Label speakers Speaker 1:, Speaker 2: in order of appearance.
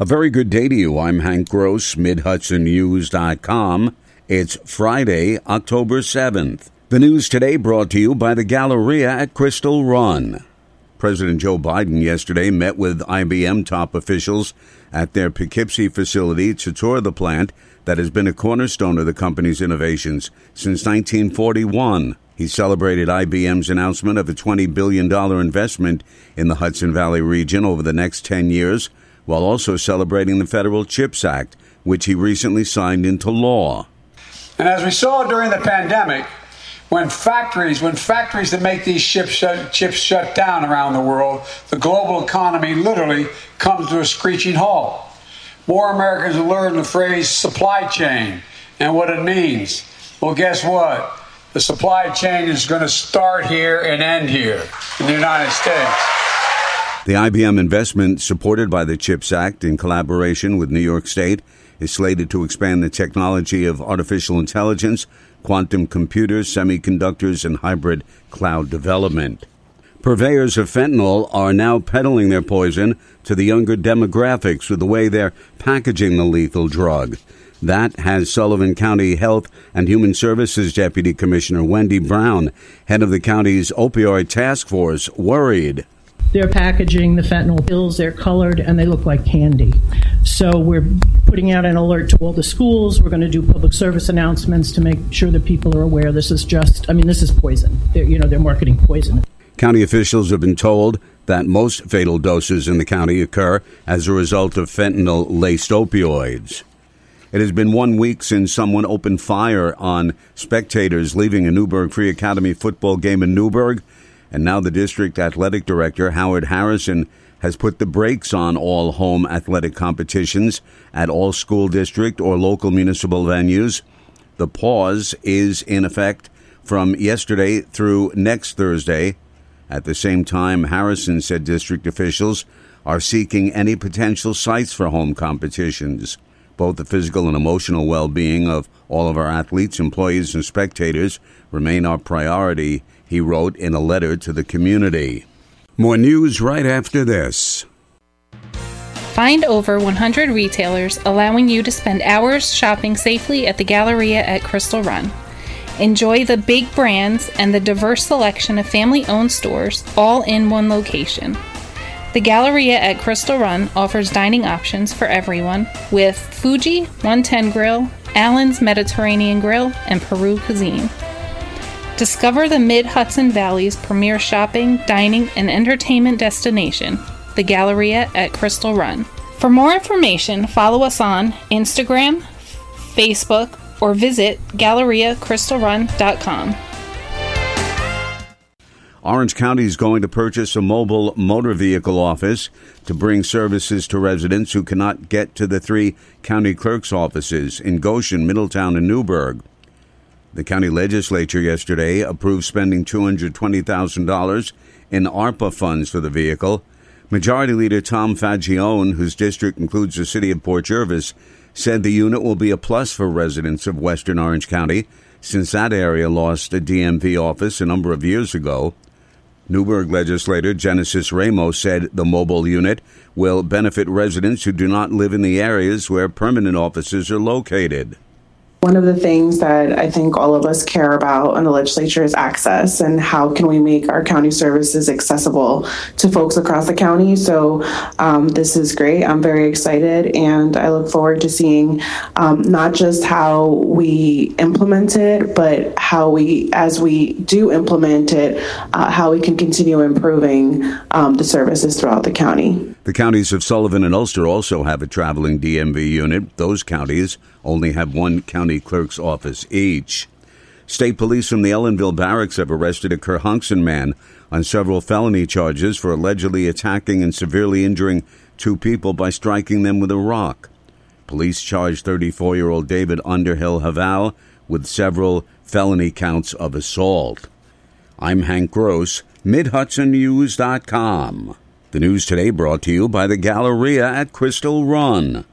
Speaker 1: A very good day to you. I'm Hank Gross, MidHudsonNews.com. It's Friday, October 7th. The news today brought to you by the Galleria at Crystal Run. President Joe Biden yesterday met with IBM top officials at their Poughkeepsie facility to tour the plant that has been a cornerstone of the company's innovations since 1941. He celebrated IBM's announcement of a $20 billion investment in the Hudson Valley region over the next 10 years while also celebrating the Federal CHIPS Act, which he recently signed into law.
Speaker 2: And as we saw during the pandemic, when factories, when factories that make these chips shut, chips shut down around the world, the global economy literally comes to a screeching halt. More Americans have learned the phrase supply chain and what it means. Well, guess what? The supply chain is going to start here and end here in the United States.
Speaker 1: The IBM investment, supported by the CHIPS Act in collaboration with New York State, is slated to expand the technology of artificial intelligence, quantum computers, semiconductors, and hybrid cloud development. Purveyors of fentanyl are now peddling their poison to the younger demographics with the way they're packaging the lethal drug. That has Sullivan County Health and Human Services Deputy Commissioner Wendy Brown, head of the county's opioid task force, worried.
Speaker 3: They're packaging the fentanyl pills, they're colored, and they look like candy. So we're putting out an alert to all the schools. We're going to do public service announcements to make sure that people are aware this is just, I mean, this is poison. They're, you know, they're marketing poison.
Speaker 1: County officials have been told that most fatal doses in the county occur as a result of fentanyl laced opioids. It has been one week since someone opened fire on spectators leaving a Newburgh Free Academy football game in Newburgh. And now the district athletic director, Howard Harrison, has put the brakes on all home athletic competitions at all school district or local municipal venues. The pause is in effect from yesterday through next Thursday. At the same time, Harrison said district officials are seeking any potential sites for home competitions. Both the physical and emotional well being of all of our athletes, employees, and spectators remain our priority, he wrote in a letter to the community. More news right after this.
Speaker 4: Find over 100 retailers allowing you to spend hours shopping safely at the Galleria at Crystal Run. Enjoy the big brands and the diverse selection of family owned stores all in one location. The Galleria at Crystal Run offers dining options for everyone with Fuji 110 Grill, Allen's Mediterranean Grill, and Peru Cuisine. Discover the Mid Hudson Valley's premier shopping, dining, and entertainment destination, the Galleria at Crystal Run. For more information, follow us on Instagram, Facebook, or visit GalleriaCrystalRun.com.
Speaker 1: Orange County is going to purchase a mobile motor vehicle office to bring services to residents who cannot get to the three county clerk's offices in Goshen, Middletown, and Newburgh. The county legislature yesterday approved spending $220,000 in ARPA funds for the vehicle. Majority Leader Tom Faggione, whose district includes the city of Port Jervis, said the unit will be a plus for residents of western Orange County since that area lost a DMV office a number of years ago. Newburgh legislator Genesis Ramos said the mobile unit will benefit residents who do not live in the areas where permanent offices are located.
Speaker 5: One of the things that I think all of us care about in the legislature is access and how can we make our county services accessible to folks across the county. So um, this is great. I'm very excited and I look forward to seeing um, not just how we implement it, but how we, as we do implement it, uh, how we can continue improving um, the services throughout the county.
Speaker 1: The counties of Sullivan and Ulster also have a traveling DMV unit. Those counties only have one county clerk's office each. State police from the Ellenville barracks have arrested a Kerhonkson man on several felony charges for allegedly attacking and severely injuring two people by striking them with a rock. Police charged 34 year old David Underhill Haval with several felony counts of assault. I'm Hank Gross, MidHudsonNews.com. The news today brought to you by the Galleria at Crystal Run.